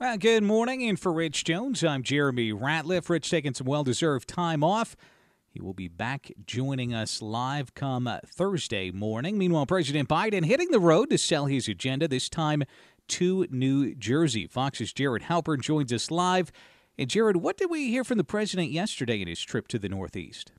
Well, good morning. And for Rich Jones, I'm Jeremy Ratliff. Rich taking some well deserved time off. He will be back joining us live come Thursday morning. Meanwhile, President Biden hitting the road to sell his agenda, this time to New Jersey. Fox's Jared Halpern joins us live. And Jared, what did we hear from the president yesterday in his trip to the Northeast?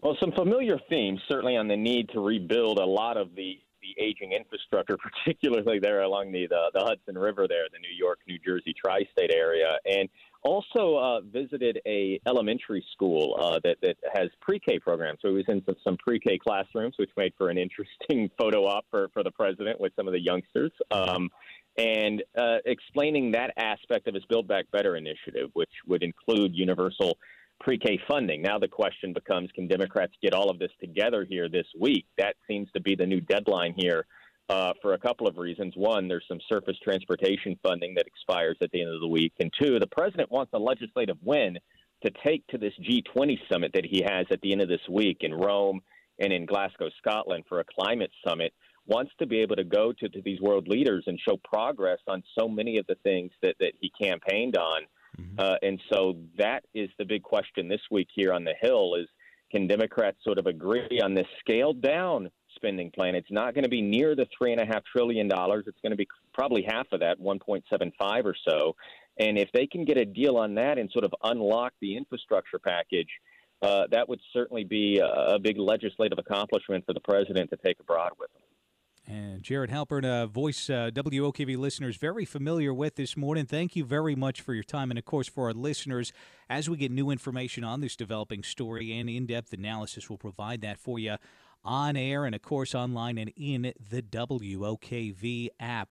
Well, some familiar themes, certainly on the need to rebuild a lot of the aging infrastructure, particularly there along the, the, the Hudson River there, the New York, New Jersey tri-state area, and also uh, visited a elementary school uh, that that has pre-K programs. So he was in some, some pre-K classrooms, which made for an interesting photo op for, for the president with some of the youngsters. Um, and uh, explaining that aspect of his Build Back Better initiative, which would include universal pre K funding. Now the question becomes can Democrats get all of this together here this week? That seems to be the new deadline here uh, for a couple of reasons. One, there's some surface transportation funding that expires at the end of the week. And two, the president wants a legislative win to take to this G20 summit that he has at the end of this week in Rome and in Glasgow, Scotland for a climate summit. Wants to be able to go to, to these world leaders and show progress on so many of the things that, that he campaigned on Mm-hmm. Uh, and so that is the big question this week here on the Hill is can Democrats sort of agree on this scaled down spending plan? It's not going to be near the three and a half trillion dollars. It's going to be probably half of that, 1.75 or so. And if they can get a deal on that and sort of unlock the infrastructure package, uh, that would certainly be a, a big legislative accomplishment for the president to take abroad with him. And Jared Halpern, a voice uh, WOKV listeners very familiar with this morning. Thank you very much for your time. And of course, for our listeners, as we get new information on this developing story and in depth analysis, we'll provide that for you on air and, of course, online and in the WOKV app.